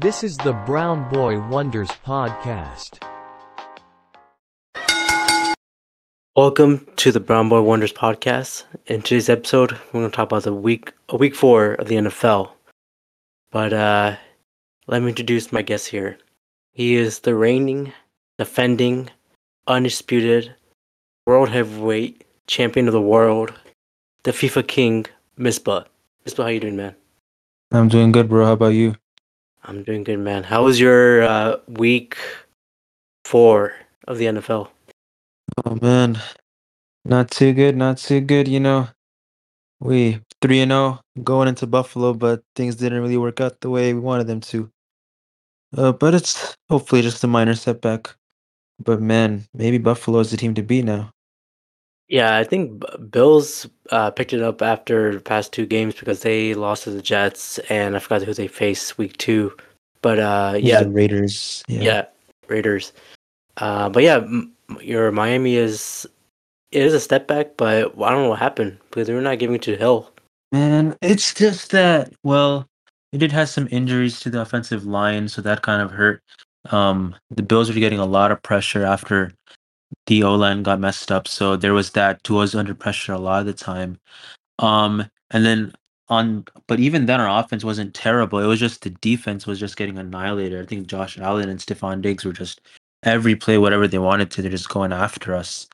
This is the Brown Boy Wonders podcast. Welcome to the Brown Boy Wonders podcast. In today's episode, we're going to talk about the week, a week four of the NFL. But uh, let me introduce my guest here. He is the reigning, defending, undisputed world heavyweight champion of the world, the FIFA king, Misbah. Misbah, how you doing, man? I'm doing good, bro. How about you? I'm doing good, man. How was your uh, week four of the NFL? Oh man, not too good, not too good. You know, we three and zero going into Buffalo, but things didn't really work out the way we wanted them to. Uh, but it's hopefully just a minor setback. But man, maybe Buffalo is the team to beat now. Yeah, I think Bills uh, picked it up after the past two games because they lost to the Jets, and I forgot who they faced week two. But uh, yeah, Raiders. Yeah. yeah, Raiders. Uh, but yeah, your Miami is it is a step back, but I don't know what happened because they were not giving it to Hill. Man, it's just that well, they did have some injuries to the offensive line, so that kind of hurt. Um, the Bills were getting a lot of pressure after the O line got messed up, so there was that. Tua was under pressure a lot of the time. Um, and then on, but even then, our offense wasn't terrible. It was just the defense was just getting annihilated. I think Josh Allen and Stefon Diggs were just every play, whatever they wanted to, they're just going after us.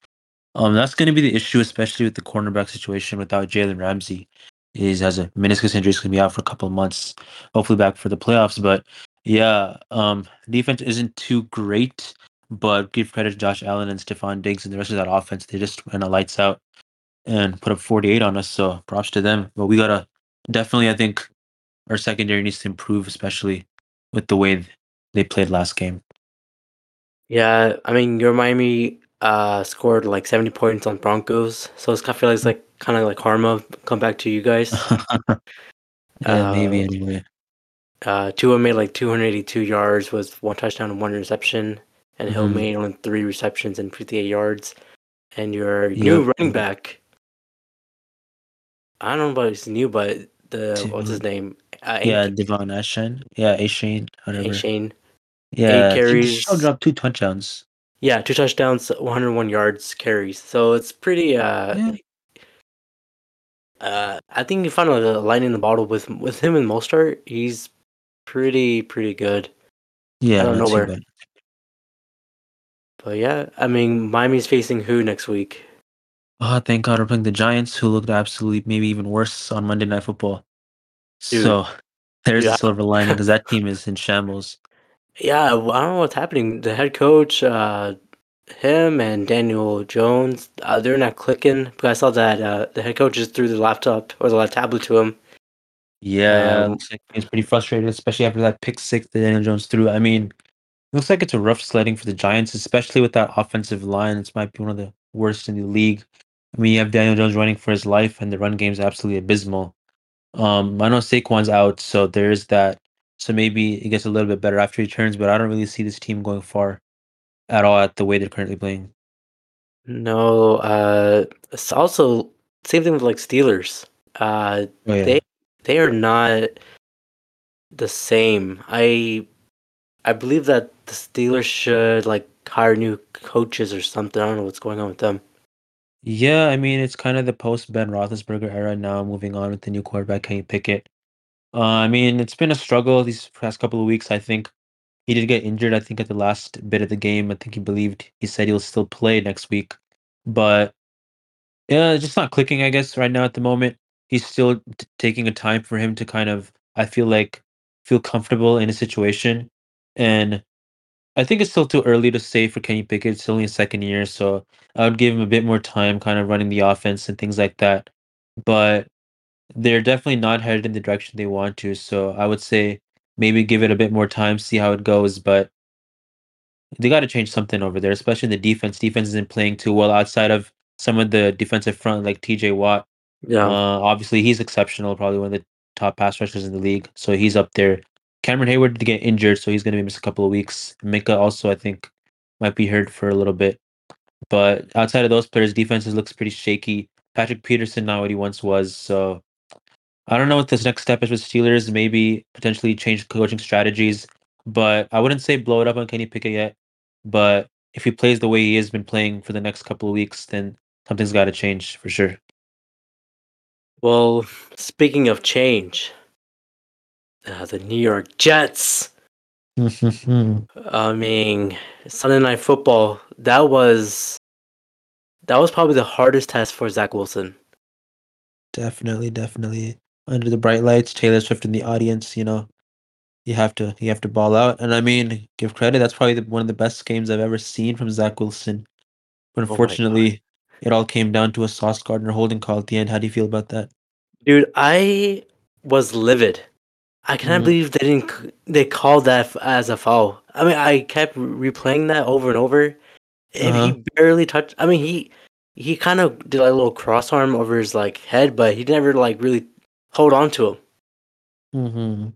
Um, that's going to be the issue, especially with the cornerback situation without Jalen Ramsey. He has a meniscus injury, going to be out for a couple of months, hopefully back for the playoffs. But yeah, um, defense isn't too great, but give credit to Josh Allen and Stefon Diggs and the rest of that offense. They just ran the lights out and put up 48 on us. So props to them. But we gotta definitely, I think, our secondary needs to improve, especially with the way they played last game. Yeah, I mean your Miami uh, scored like seventy points on Broncos, so it's kind of like like kind of like karma come back to you guys. yeah, maybe Uh, anyway. Uh, Tua made like 282 yards with one touchdown and one interception, and Hill Mhm. made only three receptions and 58 yards. And your new running back, I don't know about his new, but the what's his name? Uh, Yeah, De'Von Achane. Yeah, Ashane, whatever. Shane. Yeah, he carries. still dropped two touchdowns. Yeah, two touchdowns, 101 yards carries. So it's pretty. Uh, Yeah. uh, I think you found a line in the bottle with with him and Mostert. He's pretty pretty good. Yeah, I don't know where. But yeah, I mean, Miami's facing who next week? Oh, thank God we're playing the Giants, who looked absolutely maybe even worse on Monday Night Football. Dude. So there's Yeah. a silver lining because that team is in shambles. Yeah, well, I don't know what's happening. The head coach, uh, him and Daniel Jones, uh, they're not clicking. But I saw that uh, the head coach just threw the laptop or the tablet to him. Yeah, Um, looks like he's pretty frustrated, especially after that pick six that Daniel Jones threw. I mean, looks like it's a rough sledding for the Giants, especially with that offensive line. This might be one of the worst in the league. I mean, you have Daniel Jones running for his life, and the run game is absolutely abysmal. Um, I know Saquon's out, so there's that. So maybe it gets a little bit better after he turns, but I don't really see this team going far at all at the way they're currently playing. No, uh, it's also same thing with like Steelers. Uh, Oh yeah, They- they are not the same. I I believe that the Steelers should like hire new coaches or something. I don't know what's going on with them. Yeah. I mean, it's kind of the post Ben Roethlisberger era now. Moving on with the new quarterback, Kenny Pickett. Uh, I mean, it's been a struggle these past couple of weeks. I think he did get injured. I think at the last bit of the game, I think he believed he said he'll still play next week, but yeah, it's just not clicking. I guess right now at the moment, he's still t- taking a time for him to kind of. I feel like feel comfortable in a situation, and I think it's still too early to say for Kenny Pickett. It's only a second year, so I would give him a bit more time, kind of running the offense and things like that. But they're definitely not headed in the direction they want to. So I would say maybe give it a bit more time, see how it goes. But they got to change something over there, especially in the defense. Defense isn't playing too well outside of some of the defensive front, like T.J. Watt. Yeah. Uh, obviously, he's exceptional, probably one of the top pass rushers in the league. So he's up there. Cameron Heyward did get injured, so he's going to be miss a couple of weeks. Minkah also, I think, might be hurt for a little bit. But outside of those players, defenses looks pretty shaky. Patrick Peterson not what he once was. So I don't know what this next step is with Steelers. Maybe potentially change coaching strategies, but I wouldn't say blow it up on Kenny Pickett yet. But if he plays the way he has been playing for the next couple of weeks, then something's got to change for sure. Well, speaking of change, uh, the New York Jets. I mean, Sunday Night Football. That was that was probably the hardest test for Zach Wilson. definitely, definitely. Under the bright lights, Taylor Swift in the audience. You know, you have to you have to ball out. And I mean, give credit. That's probably the, one of the best games I've ever seen from Zach Wilson. But Oh unfortunately, it all came down to a Sauce Gardner holding call at the end. How do you feel about that? Dude, I was livid. I cannot Mhm. believe they didn't. They called that as a foul. I mean, I kept replaying that over and over. If Uh-huh. he barely touched, I mean, he he kind of did like a little cross arm over his like head, but he never like really hold on to him. Mm-hmm.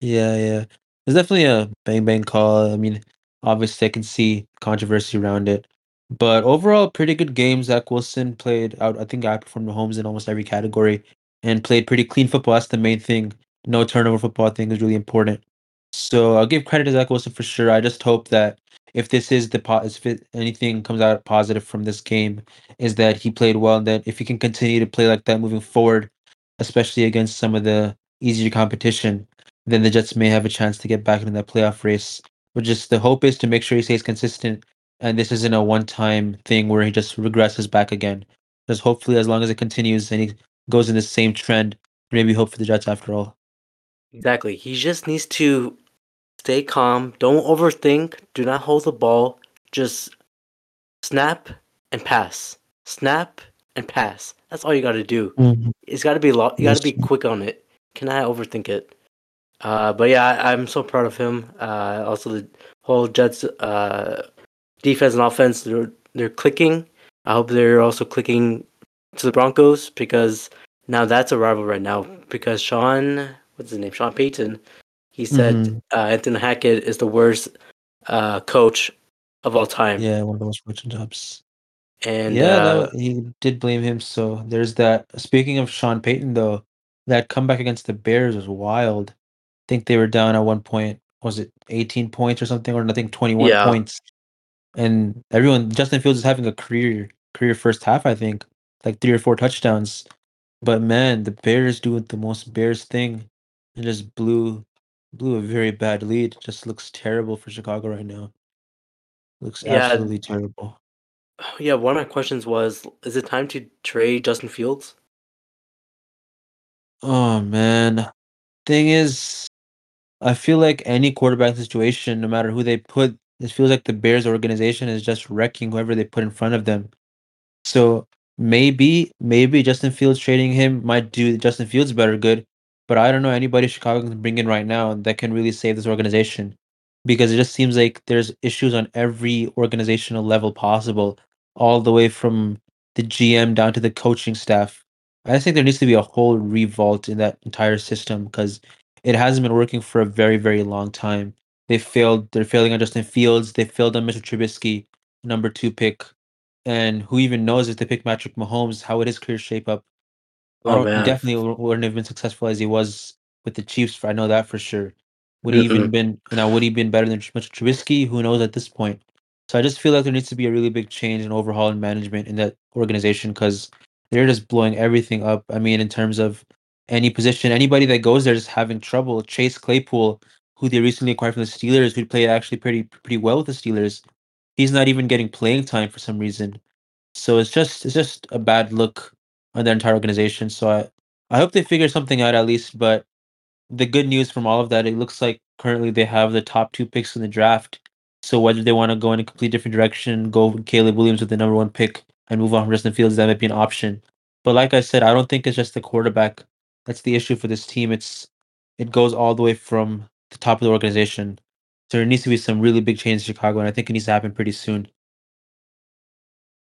Yeah, yeah. There's definitely a bang bang call. I mean, obviously I can see controversy around it. But overall, pretty good game. Zach Wilson played out, I think I outperformed Mahomes in almost every category and played pretty clean football. That's the main thing. No turnover football I think is really important. So I'll give credit to Zach Wilson for sure. I just hope that if this is the po- if it, anything comes out positive from this game, is that he played well and that if he can continue to play like that moving forward, especially against some of the easier competition, then the Jets may have a chance to get back into that playoff race. But just the hope is to make sure he stays consistent and this isn't a one-time thing where he just regresses back again. Because hopefully, as long as it continues and he goes in the same trend, maybe hope for the Jets after all. Exactly. He just needs to stay calm. Don't overthink. Do not hold the ball. Just snap and pass. Snap and pass. That's all you got to do. It's got to be lo- you got to be quick on it. Cannot overthink it. Uh, but yeah, I, I'm so proud of him. Uh, also the whole Jets uh, defense and offense they're they're clicking. I hope they're also clicking to the Broncos because now that's a rival right now. Because Sean, what's his name? Sean Payton. He said Mhm. uh, Anthony Hackett is the worst uh, coach of all time. Yeah, one of the most fortunate jobs. And yeah, uh, he did blame him. So there's that. Speaking of Sean Payton, though, that comeback against the Bears was wild. I think they were down at one point. Was it 18 points or something, or I think 21 Yeah. points? And everyone, Justin Fields is having a career career first half. I think like three or four touchdowns. But man, the Bears do the most Bears thing and just blew blew a very bad lead. Just looks terrible for Chicago right now. Looks Yeah. absolutely terrible. yeah, one of my questions was: Is it time to trade Justin Fields? Oh man. Thing is, I feel like any quarterback situation, no matter who they put, it feels like the Bears organization is just wrecking whoever they put in front of them. So maybe, maybe Justin Fields trading him might do Justin Fields better good, but I don't know anybody Chicago can bring in right now that can really save this organization because it just seems like there's issues on every organizational level possible, all the way from the GM down to the coaching staff. I just think there needs to be a whole revolt in that entire system because it hasn't been working for a very, very long time. They failed. They're failing on Justin Fields. They failed on Mitch Trubisky, number two pick. And who even knows if they pick Patrick Mahomes, how would his career shape up? Oh, man. definitely wouldn't have been successful as he was with the Chiefs. I know that for sure. Would he even been now? Would he been better than Mitch Trubisky? Who knows at this point? So I just feel like there needs to be a really big change and overhaul in management in that organization because they're just blowing everything up. I mean, in terms of any position, anybody that goes there is having trouble. Chase Claypool, who they recently acquired from the Steelers, who played actually pretty pretty well with the Steelers, he's not even getting playing time for some reason. So it's just it's just a bad look their entire organization. So I I hope they figure something out at least. But the good news from all of that, it looks like currently they have the top two picks in the draft. So whether they want to go in a complete different direction, go with Caleb Williams with the number one pick and move on from Justin Fields, that might be an option. But like I said, I don't think it's just the quarterback that's the issue for this team. It's it goes all the way from the top of the organization. So there needs to be some really big change in Chicago, and I think it needs to happen pretty soon.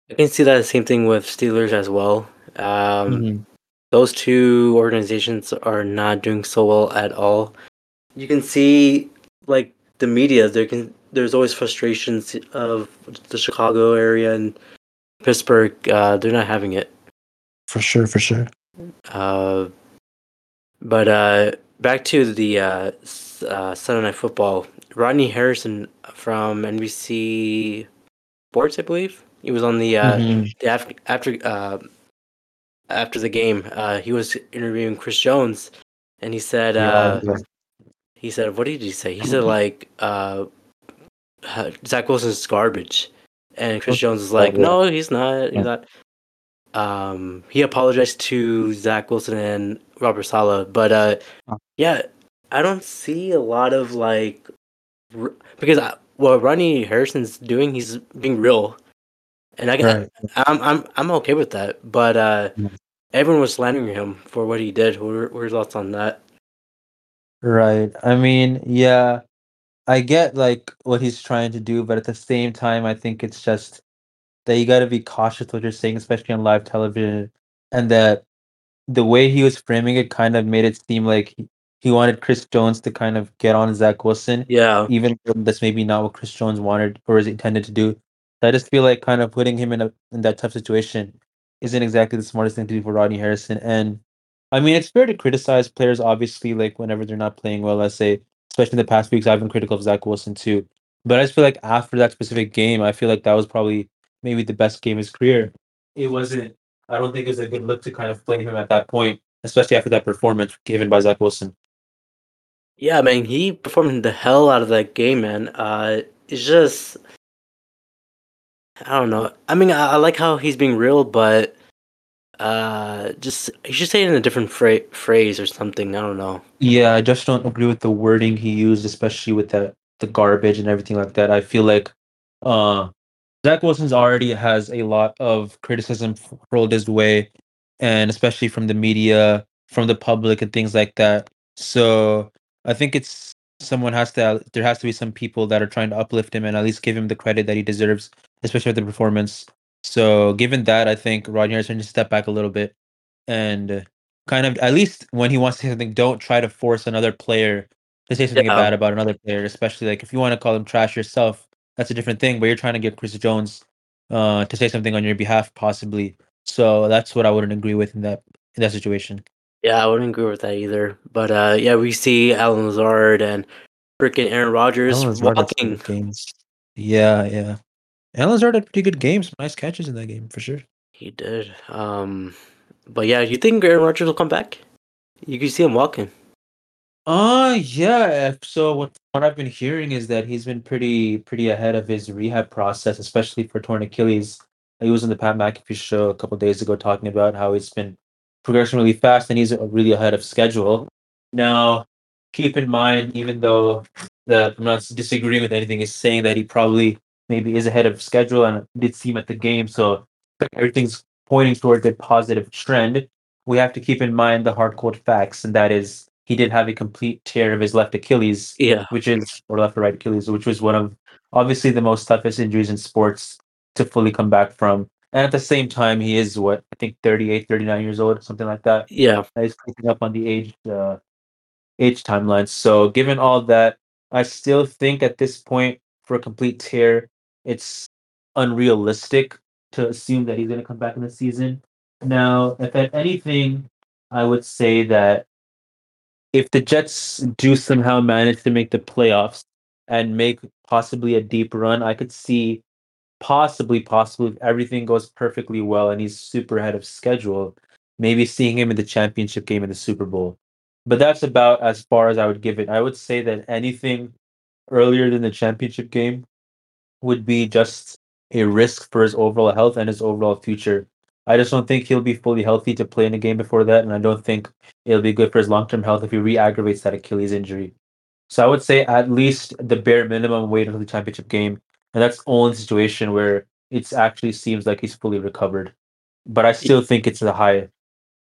I can see that same thing with Steelers as well. Um, Mhm. Those two organizations are not doing so well at all. You can see, like the media, there can there's always frustrations of the Chicago area and Pittsburgh. Uh, they're not having it. For sure, for sure. Uh, But uh, back to the uh, uh, Sunday Night Football. Rodney Harrison from NBC Sports, I believe. He was on the uh, Mhm. the after after uh, after the game. Uh, he was interviewing Chris Jones, and he said, uh, Yeah, he said, what did he say? He said like uh, Zach Wilson's garbage, and Chris Jones was like, no, he's not. He's not. Um, he apologized to Zach Wilson and Robert Saleh, but uh, yeah, I don't see a lot of like r- because I, what Ronnie Harrison's doing, he's being real, and I, right. I'm I'm I'm okay with that. But uh, everyone was slandering him for what he did. What are, what are your thoughts on that? Right. I mean, yeah, I get like what he's trying to do, but at the same time, I think it's just that you got to be cautious what you're saying, especially on live television, and that the way he was framing it kind of made it seem like he, he wanted Chris Jones to kind of get on Zach Wilson, Yeah, even though that's maybe not what Chris Jones wanted or is intended to do. So I just feel like kind of putting him in a in that tough situation isn't exactly the smartest thing to do for Rodney Harrison. And I mean, it's fair to criticize players, obviously, like whenever they're not playing well. Let's say, especially in the past weeks, I've been critical of Zach Wilson too. But I just feel like after that specific game, I feel like that was probably maybe the best game of his career. It wasn't. I don't think it was a good look to kind of blame him at that point, especially after that performance given by Zach Wilson. yeah, man, he performed the hell out of that game, man. Uh, it's just I don't know. I mean, I, I like how he's being real, but uh, just he should say it in a different fra- phrase or something. I don't know. Yeah, I just don't agree with the wording he used, especially with the the garbage and everything like that. I feel like uh Zach Wilson's already has a lot of criticism hurled his way, and especially from the media, from the public, and things like that. So I think it's someone has to. There has to be some people that are trying to uplift him and at least give him the credit that he deserves, especially with the performance. So given that, I think Rodney Harrison needs to step back a little bit and kind of at least when he wants to say something, don't try to force another player to say something Yeah. bad about another player, especially like if you want to call him trash yourself, that's a different thing. But you're trying to get Chris Jones uh, to say something on your behalf, possibly. So that's what I wouldn't agree with in that in that situation. Yeah, I wouldn't agree with that either. But uh, yeah, we see Allen Lazard and freaking Aaron Rodgers Allen Lazard walking. Yeah, yeah. Allen Lazard had pretty good games, nice catches in that game for sure. He did. Um, but yeah, you think Aaron Rodgers will come back? You can see him walking. Uh yeah. So what what I've been hearing is that he's been pretty pretty ahead of his rehab process, especially for torn Achilles. He was on the Pat McAfee show a couple days ago talking about how he's been progressing really fast and he's really ahead of schedule. Now, keep in mind, even though the I'm not disagreeing with anything, he's saying that he probably maybe is ahead of schedule and did see him at the game. So everything's pointing towards a positive trend. We have to keep in mind the hard cold facts, and that is he did have a complete tear of his left Achilles, Yeah. which is or left or right Achilles, which was one of obviously the most toughest injuries in sports to fully come back from. And at the same time, he is what I think 38, 39 years old, something like that. Yeah. He's creeping up on the age uh, age timeline. So given all that, I still think at this point for a complete tear, it's unrealistic to assume that he's going to come back in the season. Now, if at anything, I would say that if the Jets do somehow manage to make the playoffs and make possibly a deep run, I could see possibly, possibly if everything goes perfectly well and he's super ahead of schedule, maybe seeing him in the championship game in the Super Bowl. But that's about as far as I would give it. I would say that anything earlier than the championship game would be just a risk for his overall health and his overall future. I just don't think he'll be fully healthy to play in a game before that, and I don't think it'll be good for his long term health if he re aggravates that Achilles injury. So I would say at least the bare minimum wait until the championship game, and that's only situation where it actually seems like he's fully recovered. But I still think it's a high,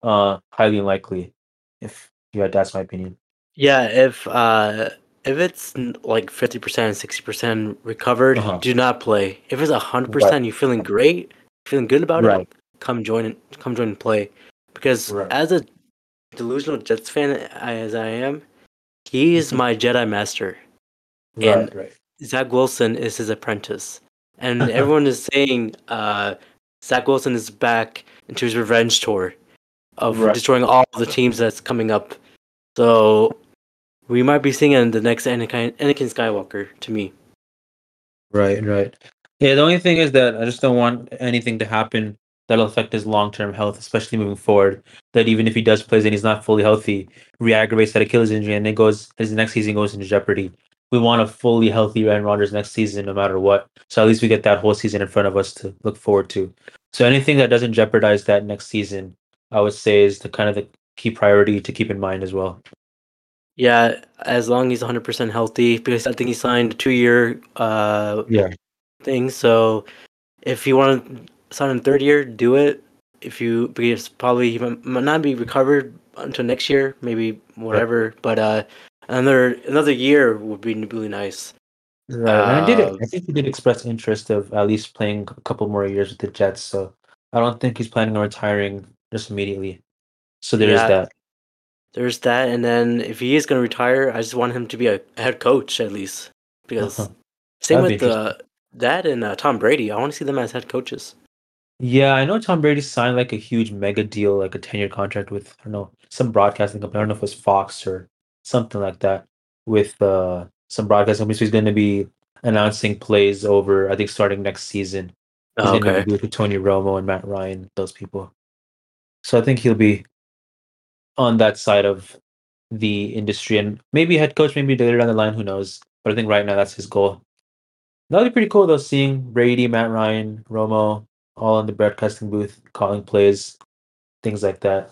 uh, highly unlikely. If you yeah, that's my opinion. Yeah. If uh, if it's like fifty percent, sixty percent recovered, Uh-huh. do not play. If it's hundred percent, you're feeling great, feeling good about Right. it, come join it. Come join and play. Because Right. as a delusional Jets fan as I am, he is my Jedi Master. And- right. Zach Wilson is his apprentice, and everyone is saying uh, Zach Wilson is back into his revenge tour of Right. destroying all the teams that's coming up So we might be seeing the next Anakin, Anakin Skywalker to me. Right, right. Yeah, the only thing is that I just don't want anything to happen that'll affect his long term health, especially moving forward. That even if he does plays and he's not fully healthy, re-aggravates that Achilles injury and then goes his next season goes into jeopardy. We want a fully healthy Aaron Rodgers next season, no matter what. So at least we get that whole season in front of us to look forward to. So anything that doesn't jeopardize that next season, I would say is the kind of the key priority to keep in mind as well. Yeah, as long as he's 100% healthy, because I think he signed a two-year uh, Yeah. thing. So if you want to sign in third year, do it. If you because probably he might not be recovered until next year, maybe whatever. But uh, another another year would be really nice. Right. and I did Uh, I think he did express interest of at least playing a couple more years with the Jets. So I don't think he's planning on retiring just immediately. So there is Yeah. that. There's that, and then if he is going to retire, I just want him to be a head coach at least. Because Uh-huh. same That'd with uh, that and uh, Tom Brady, I want to see them as head coaches. Yeah, I know Tom Brady signed like a huge mega deal, like a 10 year contract with, I don't know, some broadcasting company. I don't know if it was Fox or something like that with uh, some broadcasting company. So he's going to be announcing plays over, I think, starting next season. He's Oh, going to okay. be with Tony Romo and Matt Ryan, those people. So I think he'll be on that side of the industry and maybe head coach, maybe later down the line, who knows. But I think right now that's his goal. That'd be pretty cool though, seeing Brady, Matt Ryan, Romo all in the broadcasting booth, calling plays, things like that.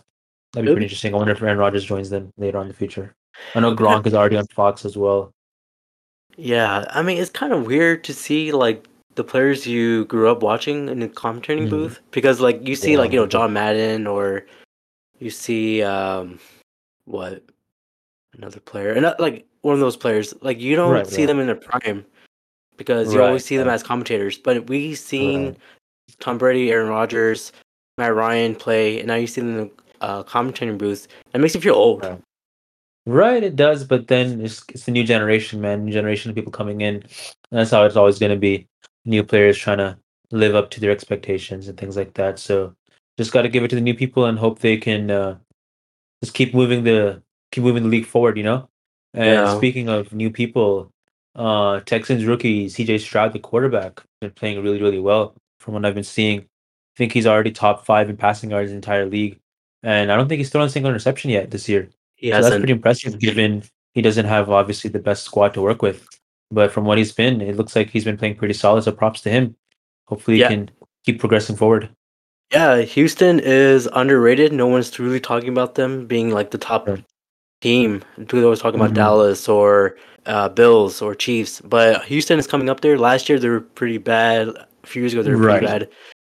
That'd be It'll pretty be- interesting. I wonder if Aaron Rodgers joins them later on in the future. I know It'll be kind- Gronk is already on Fox as well. Yeah, I mean it's kind of weird to see like the players you grew up watching in the commentating Mhm. booth because like you see Yeah, like you know. John Madden or you see um what another player and uh, like one of those players like you don't Right, see right. them in their prime because you Right, always see them as commentators but we seen. Tom Brady, Aaron Rodgers, Matt Ryan play and now you see them in the uh, commentating booth that makes you feel old. Right. Right, it does, but then it's it's the new generation, man. New generation of people coming in. And that's how it's always going to be. New players trying to live up to their expectations and things like that. So just got to give it to the new people and hope they can uh, just keep moving the keep moving the league forward. You know. And Yeah. speaking of new people, uh, Texans rookie C.J. Stroud, the quarterback, been playing really really well from what I've been seeing. I think he's already top five in passing yards in the entire league, and I don't think he's thrown a single interception yet this year. He So that's hasn't pretty impressive given he doesn't have obviously the best squad to work with. But from what he's been, it looks like he's been playing pretty solid. So props to him. Hopefully Yeah. he can keep progressing forward. Yeah, Houston is underrated. No one's really talking about them being like the top Sure. team. People always talking about Mhm. Dallas or uh, Bills or Chiefs, but Houston is coming up there. Last year they were pretty bad. A few years ago they were pretty bad,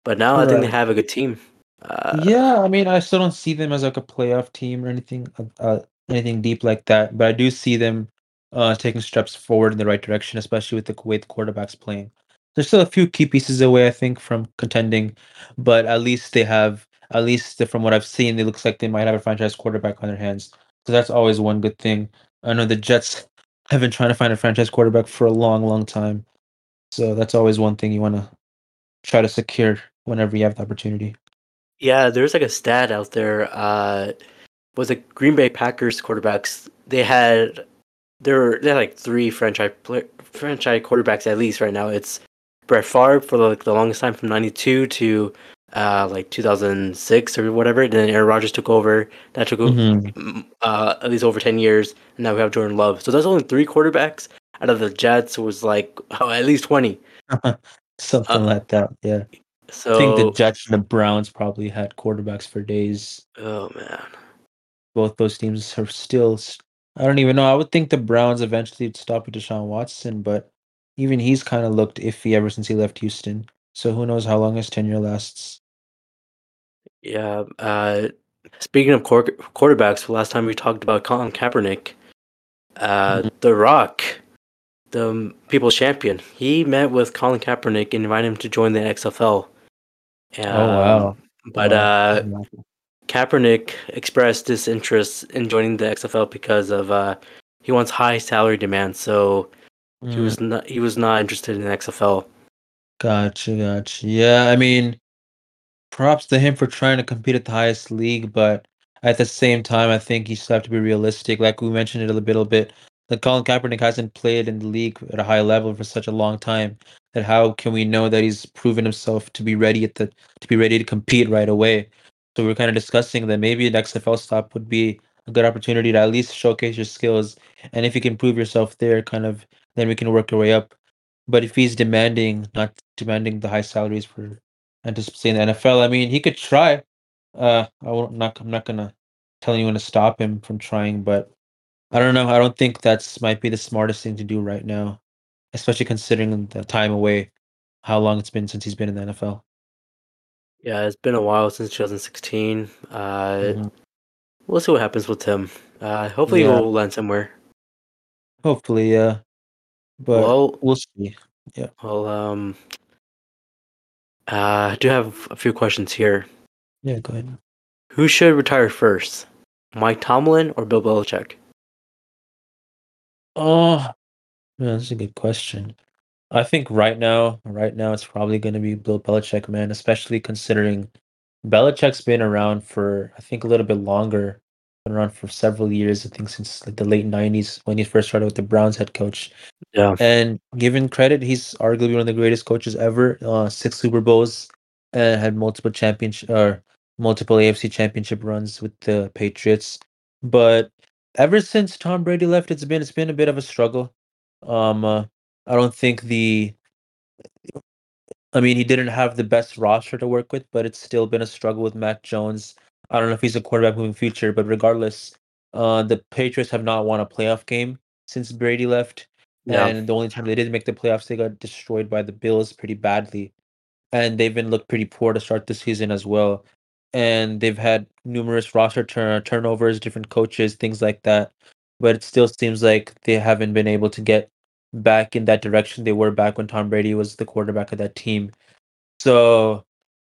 but now I think they have a good team. Uh, yeah, I mean, I still don't see them as like a playoff team or anything, uh, uh, anything deep like that. But I do see them uh, taking steps forward in the right direction, especially with the Kuwait quarterbacks playing. There's still a few key pieces away, I think, from contending, but at least they have, at least from what I've seen, it looks like they might have a franchise quarterback on their hands. So that's always one good thing. I know the Jets have been trying to find a franchise quarterback for a long, long time. So that's always one thing you want to try to secure whenever you have the opportunity. Yeah, there's like a stat out there. Uh, was it Green Bay Packers quarterbacks? They had there they had like three franchise franchise quarterbacks at least right now. It's Brett Favre for like the longest time from '92 to uh, like 2006 or whatever. Then Aaron Rodgers took over. That took Mhm. mm, uh, at least over 10 years. And now we have Jordan Love. So that's only three quarterbacks out of the Jets was like oh, at least 20. Something Uh, like that. Yeah. So I think the Jets and the Browns probably had quarterbacks for days. oh man. Both those teams are still. I don't even know. I would think the Browns eventually would stop with Deshaun Watson, but even he's kind of looked iffy ever since he left Houston. So who knows how long his tenure lasts? Yeah. Uh, speaking of quar- quarterbacks, last time we talked about Colin Kaepernick, uh, Mhm. The Rock, the people's champion, he met with Colin Kaepernick and invited him to join the XFL. oh wow! Um, But Wow. uh, Kaepernick expressed disinterest in joining the XFL because of uh, he wants high salary demands. So he Mm, was not he was not interested in XFL. gotcha, gotcha. Yeah, I mean, props to him for trying to compete at the highest league, but at the same time, I think you still have to be realistic. Like we mentioned it a little bit, that Colin Kaepernick hasn't played in the league at a high level for such a long time. That how can we know that he's proven himself to be ready at the to be ready to compete right away? So we're kind of discussing that maybe an XFL stop would be a good opportunity to at least showcase your skills, and if you can prove yourself there, kind of then we can work our way up. But if he's demanding, not demanding the high salaries for and to stay in the NFL, I mean, he could try. Uh, I won't not. I'm not gonna tell anyone to stop him from trying, but I don't know. I don't think that's might be the smartest thing to do right now, especially considering the time away, how long it's been since he's been in the NFL. Yeah, it's been a while since 2016. Uh, Mhm. We'll see what happens with him. Uh, hopefully, Yeah. he'll land somewhere. Hopefully, yeah. But Well, we'll see. Yeah. well, um, uh, I do have a few questions here. Yeah, go ahead. Who should retire first, Mike Tomlin or Bill Belichick? Oh, yeah, that's a good question. I think right now, right now, it's probably going to be Bill Belichick, man. Especially considering Belichick's been around for I think a little bit longer. Been around for several years. I think since like the late '90s when he first started with the Browns head coach. Yeah, And given credit, he's arguably one of the greatest coaches ever. Uh, six Super Bowls and had multiple championship or multiple AFC championship runs with the Patriots. But ever since Tom Brady left, it's been it's been a bit of a struggle. Um, uh, I don't think the I mean, he didn't have the best roster to work with, but it's still been a struggle with Mac Jones. I don't know if he's a quarterback moving future, but regardless, uh, the Patriots have not won a playoff game since Brady left. yeah, And the only time they did make the playoffs, they got destroyed by the Bills pretty badly. And they've been looked pretty poor to start the season as well. And they've had numerous roster turn turnovers, different coaches, things like that. But it still seems like they haven't been able to get back in that direction they were back when Tom Brady was the quarterback of that team. So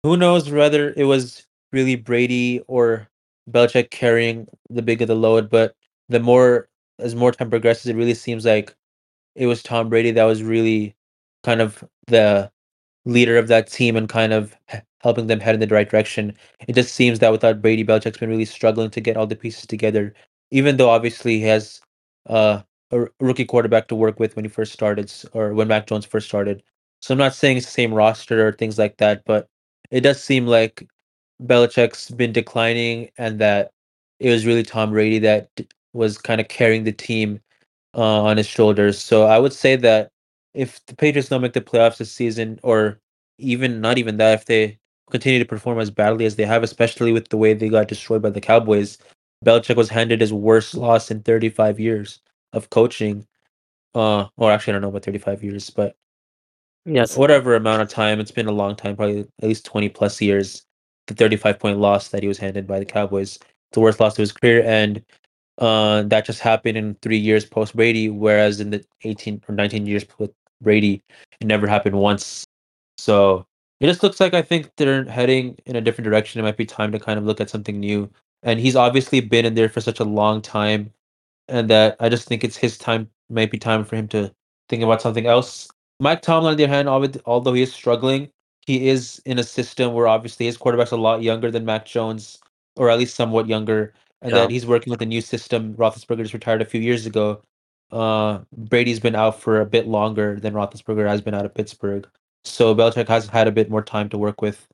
who knows whether it was really Brady or Belichick carrying the big of the load, but the more as more time progresses, it really seems like it was Tom Brady that was really kind of the leader of that team and kind of helping them head in the right direction. It just seems that without Brady, Belichick's been really struggling to get all the pieces together, even though obviously he has uh, a rookie quarterback to work with when he first started, or when Mac Jones first started. So I'm not saying it's the same roster or things like that, but it does seem like Belichick's been declining and that it was really Tom Brady that was kind of carrying the team uh, on his shoulders. So I would say that if the Patriots don't make the playoffs this season, or even not even that, if they continue to perform as badly as they have, especially with the way they got destroyed by the Cowboys, Belichick was handed his worst loss in 35 years of coaching. Uh, or actually, I don't know about 35 years, but yes, whatever amount of time, it's been a long time, probably at least 20 plus years. The 35 point loss that he was handed by the Cowboys, the worst loss of his career, and uh, that just happened in three years post Brady, whereas in the 18 or 19 years with Brady, it never happened once. So it just looks like I think they're heading in a different direction. It might be time to kind of look at something new. And he's obviously been in there for such a long time, and that I just think it's his time, might be time for him to think about something else. Mike Tomlin, on the other hand, although he is struggling, he is in a system where obviously his quarterback's a lot younger than Mac Jones, or at least somewhat younger and yeah, that he's working with a new system. Roethlisberger just retired a few years ago. Uh, Brady's been out for a bit longer than Roethlisberger has been out of Pittsburgh, so Belichick has had a bit more time to work with.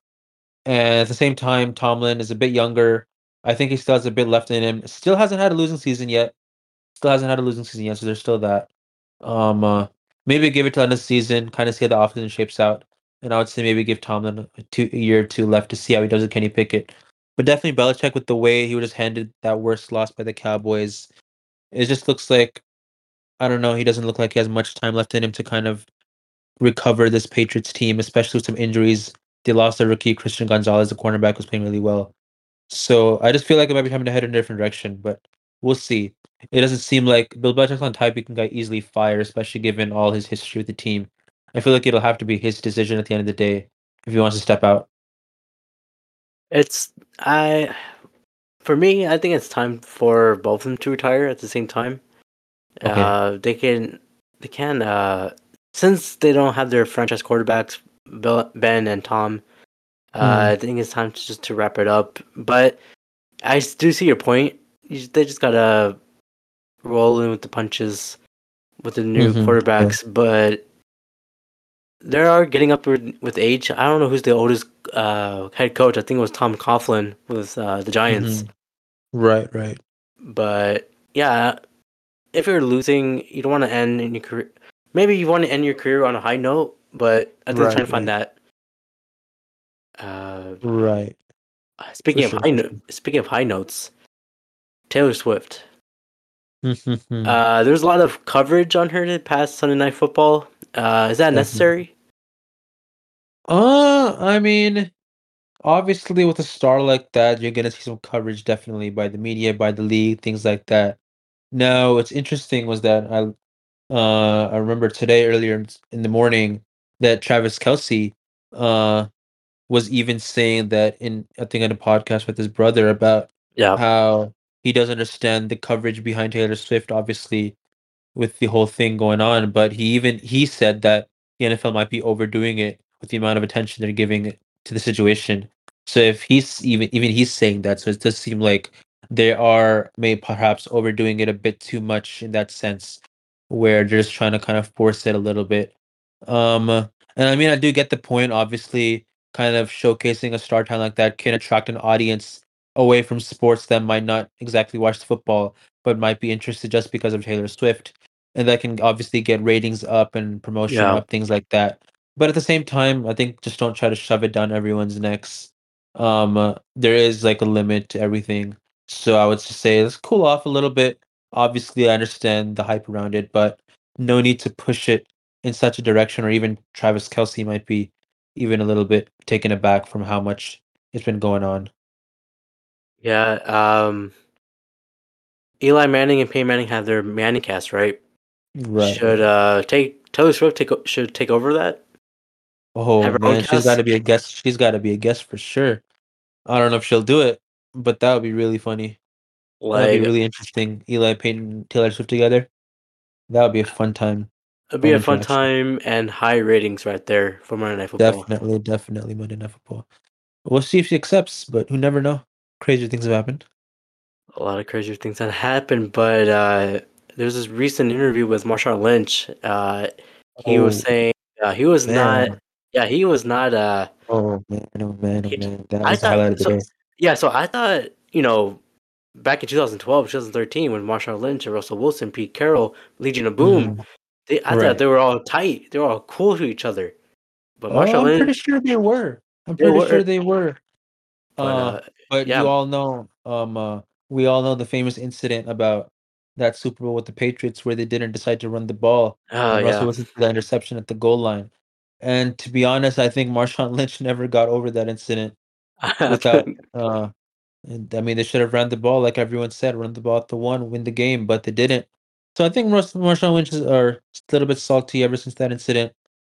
And at the same time, Tomlin is a bit younger. I think he still has a bit left in him. Still hasn't had a losing season yet. Still hasn't had a losing season yet, so there's still that. Um, uh, maybe give it to the end of the season, kind of see how the offseason shapes out. And I would say maybe give Tomlin a, two, a year or two left to see how he does with Kenny Pickett. But definitely Belichick with the way he was just handed that worst loss by the Cowboys. It just looks like I don't know. He doesn't look like he has much time left in him to kind of recover this Patriots team, especially with some injuries. They lost their rookie Christian Gonzalez, the cornerback, was playing really well. So I just feel like it might be time to head in a different direction, but we'll see. It doesn't seem like Bill Belichick's on type he can get easily fired, especially given all his history with the team. I feel like it'll have to be his decision at the end of the day if he wants to step out. it's I. For me, I think it's time for both of them to retire at the same time. Okay. Uh, they can, they can. Uh, since they don't have their franchise quarterbacks, Bill, Ben and Tom. Uh, Hmm. I think it's time to just to wrap it up. But I do see your point. You, they just gotta roll in with the punches with the new Mhm, yeah. quarterbacks, but they are getting up with, with age. I don't know who's the oldest uh, head coach. I think it was Tom Coughlin with uh, the Giants. Mhm. Right, right. But yeah, if you're losing, you don't want to end in your career. Maybe you want to end your career on a high note, but I think Right, trying to find that. Uh, Right. speaking of sure, high for no- speaking of high notes, Taylor Swift. Mhm. Uh, there's a lot of coverage on her this past Sunday Night Football. Uh, is that necessary? Uh, I mean, obviously with a star like that, you're gonna see some coverage definitely by the media, by the league, things like that. Now, what's interesting was that I uh I remember today earlier in the morning that Travis Kelce uh was even saying that in I think in a podcast with his brother about Yeah. how he doesn't understand the coverage behind Taylor Swift, obviously with the whole thing going on. But he even he said that the NFL might be overdoing it with the amount of attention they're giving to the situation. So if he's even even he's saying that, so it does seem like they are may perhaps overdoing it a bit too much in that sense, where they're just trying to kind of force it a little bit. Um, and I mean, I do get the point. Obviously, kind of showcasing a star talent like that can attract an audience away from sports that might not exactly watch the football, but might be interested just because of Taylor Swift. And that can obviously get ratings up and promotion Yeah. up, things like that. But at the same time, I think just don't try to shove it down everyone's necks. Um, uh, there is like a limit to everything. So I would just say let's cool off a little bit. Obviously, I understand the hype around it, but no need to push it in such a direction, or even Travis Kelce might be even a little bit taken aback from how much it's been going on. Yeah. Um, Eli Manning and Peyton Manning have their Manning cast, right? Right. Should uh take Taylor Swift take should take over that? Oh have man, she's got to be a guest. She's got to be a guest for sure. I don't know if she'll do it, but that would be really funny. That'd be Like really interesting. Eli Peyton, and Taylor Swift together. That would be a fun time. it'd be a fun time and high ratings right there for Monday Night Football. Definitely, definitely Monday Night Football. We'll see if she accepts, but who never know. Crazier things have happened. A lot of crazier things that happened, but uh, there's this recent interview with Marshawn Lynch. Uh, he was Oh, saying uh, he was not. Yeah, he was not. Uh, Oh man, oh man, oh man. That I was the highlight of the so. day. Yeah, so I thought you know, back in 2012, 2013, when Marshawn Lynch and Russell Wilson, Pete Carroll, Legion of Boom, Mhm. they, I Right. thought they were all tight. They were all cool to each other. But Oh, Marshawn I'm pretty sure they were. I'm pretty were. sure they were. but Uh, uh, but yeah. you all know, um, uh, we all know the famous incident about that Super Bowl with the Patriots where they didn't decide to run the ball oh and Russell yeah, Wilson that interception at the goal line. And to be honest, I think Marshawn Lynch never got over that incident without uh and I mean they should have run the ball like everyone said, run the ball at the one, win the game, but they didn't. So I think Russ, Marshawn Lynch is are a little bit salty ever since that incident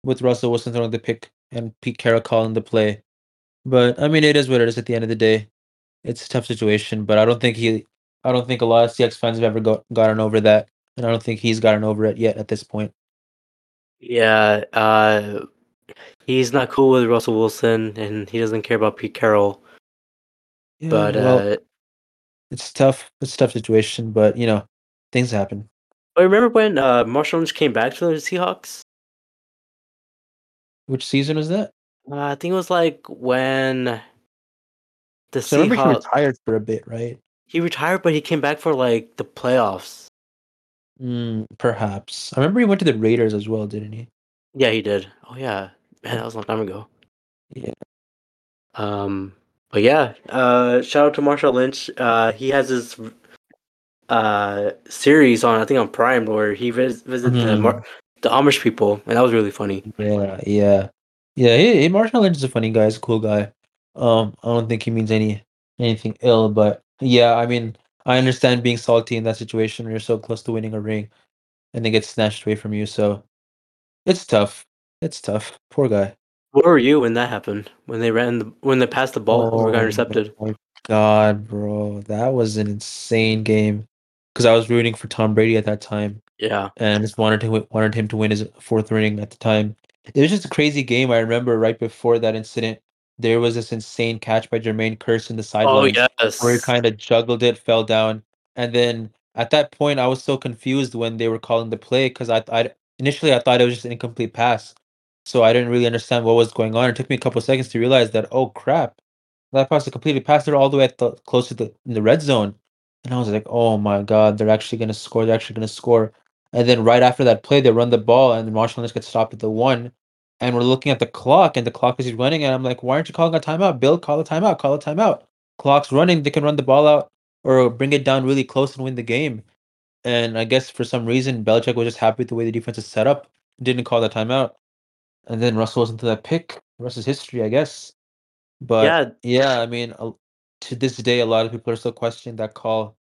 with Russell Wilson throwing the pick and Pete Carroll calling the play. But I mean it is what it is at the end of the day. It's a tough situation, but I don't think he I don't think a lot of Seahawks fans have ever got, gotten over that. And I don't think he's gotten over it yet at this point. yeah. Uh, he's not cool with Russell Wilson, and he doesn't care about Pete Carroll. Yeah, But well, uh, it's tough. It's a tough situation, but you know, things happen. I remember when uh, Marshawn Lynch came back to the Seahawks? Which season was that? Uh, I think it was like when the So I remember he Seahawks. retired for a bit, right? He retired, but he came back for like the playoffs. Mm, perhaps. I remember he went to the Raiders as well, didn't he? Yeah, he did. Oh yeah, man, that was a long time ago. Yeah. Um, but yeah, uh, shout out to Marshall Lynch. Uh, he has his uh series on I think on Prime where he vis- visits the Mhm. Mar- the Amish people, and that was really funny. Yeah, yeah, yeah. He, he, Marshall Lynch is a funny guy. He's a cool guy. Um, I don't think he means any anything ill, but yeah, I mean, I understand being salty in that situation when you're so close to winning a ring, and it gets snatched away from you. So it's tough. It's tough. Poor guy. Where were you when that happened? When they ran the when they passed the ball or got oh intercepted? my God, bro, that was an insane game. Because I was rooting for Tom Brady at that time, Yeah, and just wanted to wanted him to win his fourth ring at the time. It was just a crazy game. I remember right before that incident there was this insane catch by Jermaine Kearse in the Oh yes. where he kind of juggled it, fell down, and then at that point I was so confused when they were calling the play because I, I initially I thought it was just an incomplete pass, so I didn't really understand what was going on. It took me a couple seconds to realize that oh crap, that pass is completely passed. They're all the way at the close to the in the red zone, and I was like, oh my god, they're actually gonna score. They're actually gonna score. And then right after that play, they run the ball, and Marshawn Lynch gets stopped at the one. And we're looking at the clock, and the clock is running, and I'm like, why aren't you calling a timeout? Bill, call a timeout, call a timeout. Clock's running, they can run the ball out or bring it down really close and win the game. And I guess for some reason, Belichick was just happy with the way the defense is set up, didn't call that timeout. And then Russell was into that pick. The rest is history, I guess. But Yeah, yeah, I mean, to this day, a lot of people are still questioning that call.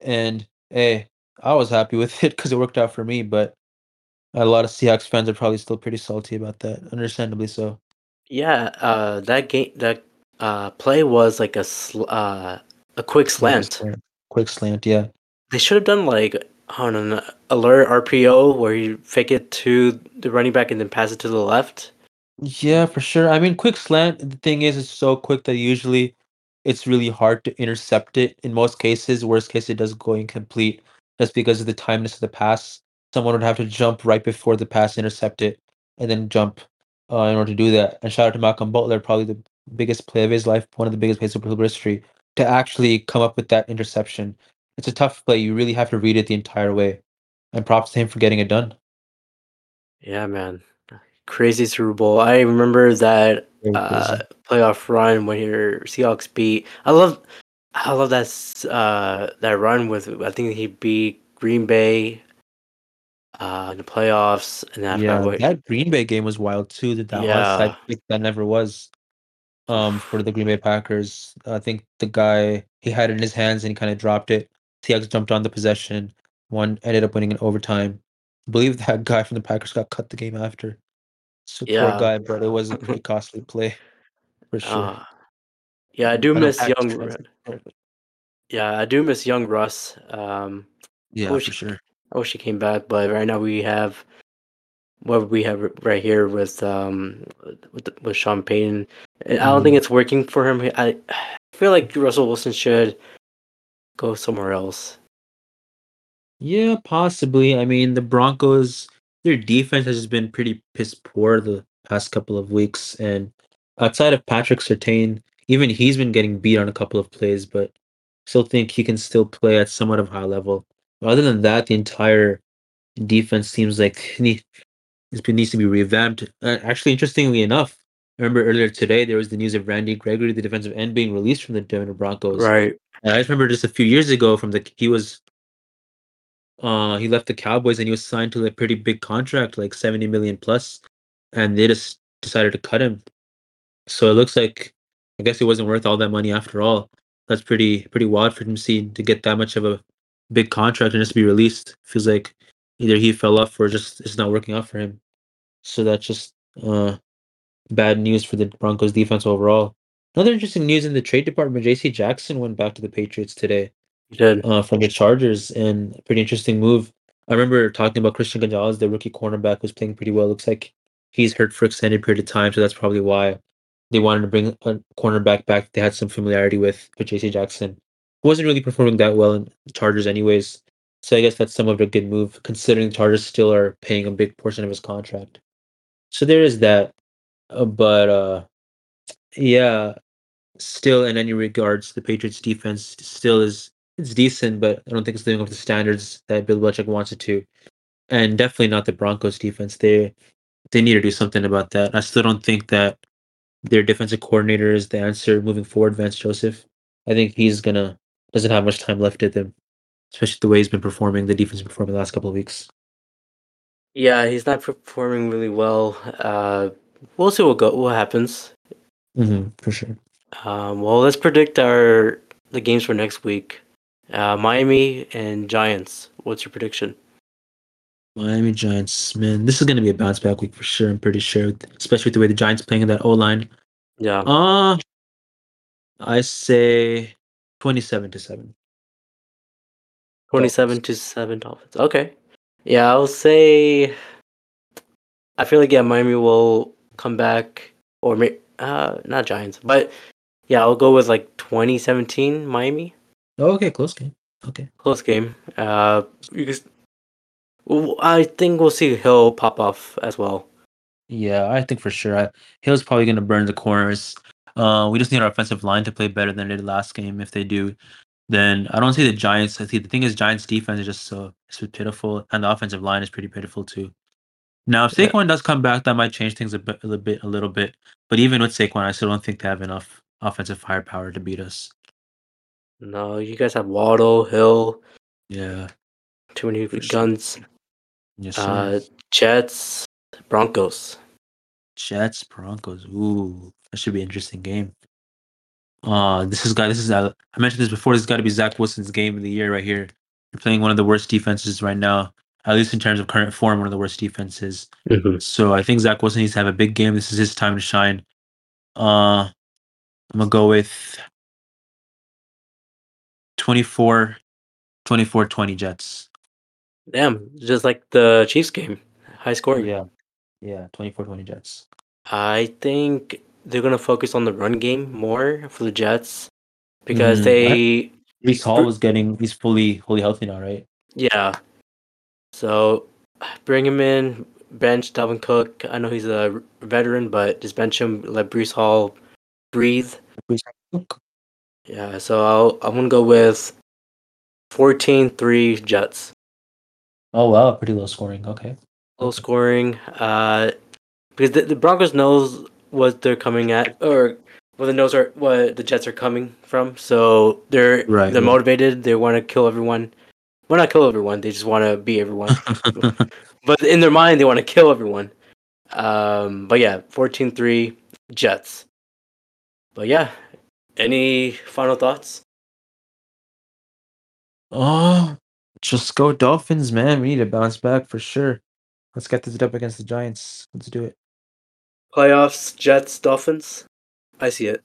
And hey, I was happy with it because it worked out for me. But a lot of Seahawks fans are probably still pretty salty about that, understandably so. yeah. Uh, that game, that uh play was like a sl- uh a quick slant. Quick slant, yeah. They should have done like on an alert RPO where you fake it to the running back and then pass it to the left. Yeah, for sure. I mean, quick slant, the thing is, it's so quick that usually it's really hard to intercept it. In most cases, worst case, it does go incomplete just because of the timeness of the pass. Someone would have to jump right before the pass, intercept it, and then jump uh, in order to do that. And shout out to Malcolm Butler, probably the biggest play of his life, one of the biggest plays of football history, to actually come up with that interception. It's a tough play. You really have to read it the entire way. And props to him for getting it done. Yeah, man. Crazy Super Bowl. I remember that uh, playoff run when your Seahawks beat. I love, I love that uh, that run with. I think he beat Green Bay uh, in the playoffs, and then Yeah, after that Green Bay game was wild too. That that Yeah. onside kick that never was. Um, for the Green Bay Packers, I think the guy he had it in his hands and he kind of dropped it. Seahawks jumped on the possession. One ended up winning in overtime. I believe that guy from the Packers got cut the game after. So Yeah. poor guy, but it was a pretty costly play for sure. uh, yeah, I do I miss young. Yeah, I do miss young Russ. Um, Yeah, for sure. I wish he came back, but right now we have what we have right here with um with, with Sean Payton. I don't think it's working for him. I I feel like Russell Wilson should go somewhere else. Yeah, possibly. I mean, the Broncos, their defense has just been pretty piss poor the past couple of weeks. And outside of Patrick Surtain, even he's been getting beat on a couple of plays, but still think he can still play at somewhat of high level. Other than that, the entire defense seems like need, it needs to be revamped. Uh, actually, interestingly enough, I remember earlier today there was the news of Randy Gregory, the defensive end, being released from the Denver Broncos. Right. And I just remember just a few years ago from the he was uh he left the Cowboys and he was signed to a pretty big contract, like 70 million plus, and they just decided to cut him. So it looks like I guess it wasn't worth all that money after all. That's pretty pretty wild for him to see to get that much of a big contract and just be released. Feels like either he fell off or just it's not working out for him. So that's just uh bad news for the Broncos defense overall. Another interesting news in the trade department, JC Jackson went back to the Patriots today You did. uh, from the Chargers, and pretty interesting move. I remember talking about Christian Gonzalez, the rookie cornerback, was playing pretty well. Looks like he's hurt for extended period of time, so that's probably why they wanted to bring a cornerback back. They had some familiarity with with JC Jackson, wasn't really performing that well in the Chargers, anyways. So I guess that's somewhat of a good move, considering the Chargers still are paying a big portion of his contract. So there is that, uh, but uh, yeah, still in any regards, the Patriots defense still is it's decent, but I don't think it's living up to the standards that Bill Belichick wants it to, and definitely not the Broncos defense. They they need to do something about that. I still don't think that their defensive coordinator is the answer moving forward, Vance Joseph. I think he's gonna doesn't have much time left in him, especially the way he's been performing. The defense has been performing the last couple of weeks. Yeah, he's not performing really well. Uh, we'll see what go what happens. Mm-hmm, for sure. Um, well, let's predict our the games for next week. Uh, Miami and Giants. What's your prediction? Miami Giants, man, this is gonna be a bounce back week for sure. I'm pretty sure, especially with the way the Giants playing in that O line. Yeah. Uh I say twenty-seven to seven. 27 to 7 Dolphins. Okay. Yeah, I'll say I feel like yeah, Miami will come back or may, uh, not Giants, but yeah, I'll go with like 2017 Miami. Oh, okay, close game. Okay. Close game. Uh, because well, I think we'll see Hill pop off as well. Yeah, I think for sure. I, Hill's probably going to burn the corners. Uh, we just need our offensive line to play better than it did last game. If they do, then I don't see the Giants. I think the thing is, Giants defense is just so, so pitiful, and the offensive line is pretty pitiful too. Now, if Yeah. Saquon does come back, that might change things a bit, a little bit, a little bit. But even with Saquon, I still don't think they have enough offensive firepower to beat us. No, you guys have Waddle, Hill, Yeah. too many For sure. guns. Yes. Uh, Jets, Broncos. Jets, Broncos. Ooh, that should be an interesting game. Uh, this is got this is uh, I mentioned this before. This has got to be Zach Wilson's game of the year right here. They're playing one of the worst defenses right now, at least in terms of current form, one of the worst defenses. So I think Zach Wilson needs to have a big game. This is his time to shine. Uh, I'm gonna go with 24, 24 20 Jets. Damn, just like the Chiefs game, high scoring. Yeah, yeah, 24 20 Jets. I think they're gonna focus on the run game more for the Jets because Mm, they, Breece Hall was getting he's fully fully healthy now, right? yeah. So bring him in, bench Dalvin Cook. I know he's a veteran, but just bench him, let Breece Hall breathe. Yeah, so I'll, I'm gonna go with 14-3 Jets. Oh wow, pretty low scoring. Okay. Low scoring. Uh, because the, the Broncos knows what they're coming at, or what the knows are what the Jets are coming from. So they're Right, they're motivated. They want to kill everyone. Well, not kill everyone. They just want to be everyone. but in their mind, they want to kill everyone. Um, but yeah, 14-3 Jets. But yeah, any final thoughts? oh, just go Dolphins, man. We need to bounce back for sure. Let's get this up against the Giants. Let's do it. Playoffs, Jets, Dolphins. I see it.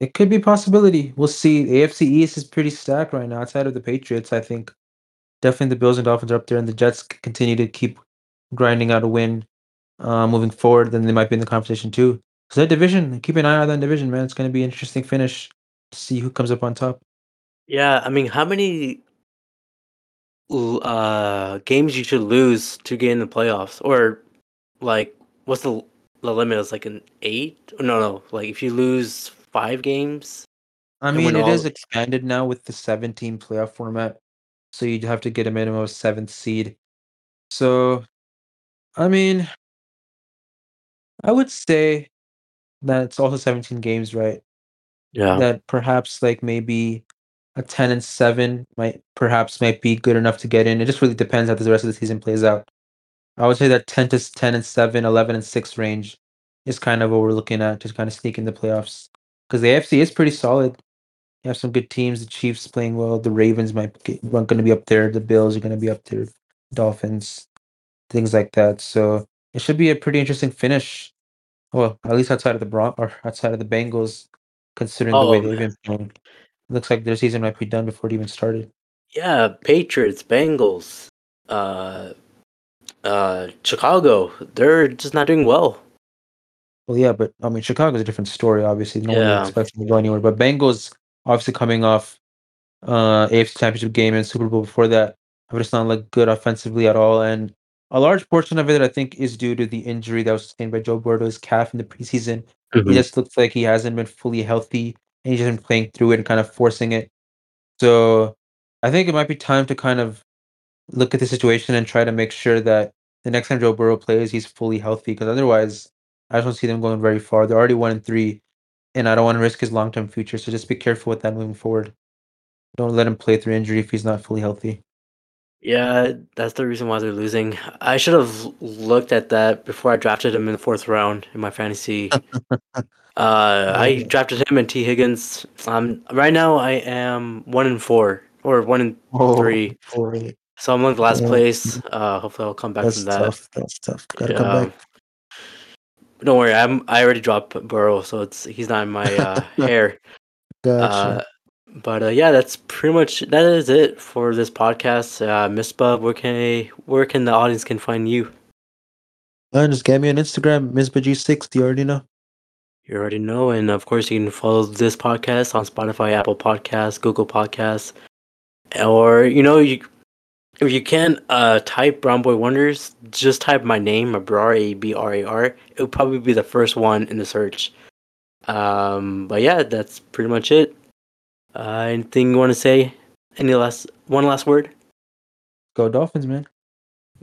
It could be a possibility. We'll see. AFC East is pretty stacked right now. Outside of the Patriots, I think definitely the Bills and Dolphins are up there, and the Jets continue to keep grinding out a win uh, moving forward. Then they might be in the conversation too. So that division, keep an eye on that division, man. It's going to be an interesting finish to see who comes up on top. Yeah, I mean, how many uh games you should lose to get in the playoffs, or like what's the the limit? Is like an eight? No, no. Like if you lose five games, I mean, it is all- expanded now with the 17 playoff format. So you'd have to get a minimum of seventh seed. So, I mean, I would say that it's also 17 games, right? yeah, That perhaps like maybe a 10 and 7 might perhaps might be good enough to get in. It just really depends how the rest of the season plays out. I would say that 10 to 10 and 7, 11 and 6 range is kind of what we're looking at to kind of sneak in the playoffs. Because the AFC is pretty solid. You have some good teams. The Chiefs playing well. The Ravens might get, going to be up there. The Bills are going to be up there. Dolphins, things like that. So it should be a pretty interesting finish. Well, at least outside of the Bron or outside of the Bengals, considering the way Oh, they've been playing. Looks like their season might be done before it even started. yeah. Patriots, Bengals, uh, uh, Chicago. They're just not doing well. Well, yeah, but I mean, Chicago's a different story. Obviously, no one Yeah. really expects them to go anywhere. But Bengals, obviously, coming off uh AFC Championship game and Super Bowl before that, have just not looked good offensively at all. And a large portion of it, I think, is due to the injury that was sustained by Joe Burrow's calf in the preseason. Mhm. He just looks like he hasn't been fully healthy, and he's just been playing through it and kind of forcing it. So, I think it might be time to kind of look at the situation and try to make sure that the next time Joe Burrow plays, he's fully healthy. Because otherwise, I just don't see them going very far. They're already one and three, and I don't want to risk his long term future. So just be careful with that moving forward. Don't let him play through injury if he's not fully healthy. Yeah, that's the reason why they're losing. I should have looked at that before I drafted him in the fourth round in my fantasy. uh, I drafted him and Tee Higgins. Um, right now I am one in four or one in three. boy, So I'm the last Yeah. place. Uh, hopefully I'll come back that's from that. tough. That's tough. Gotta Yeah. come back. Don't worry, I'm I already dropped Burrow, so it's he's not in my uh, hair. Gotcha. Uh, but uh, yeah, that's pretty much that is it for this podcast. Uh, Misbah, where can I, where can the audience can find you? and just get me on Instagram, MsBG6. You already know. You already know, and of course, you can follow this podcast on Spotify, Apple Podcasts, Google Podcasts, or you know, you if you can uh type Brown Boy Wonders, just type my name, Abrar, A B R A R. It would probably be the first one in the search. Um, but yeah, that's pretty much it. Uh, anything you want to say? Any last one last word? Go Dolphins, man.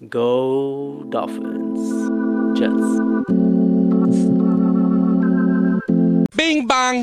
Go Dolphins, Jets. Bing bang.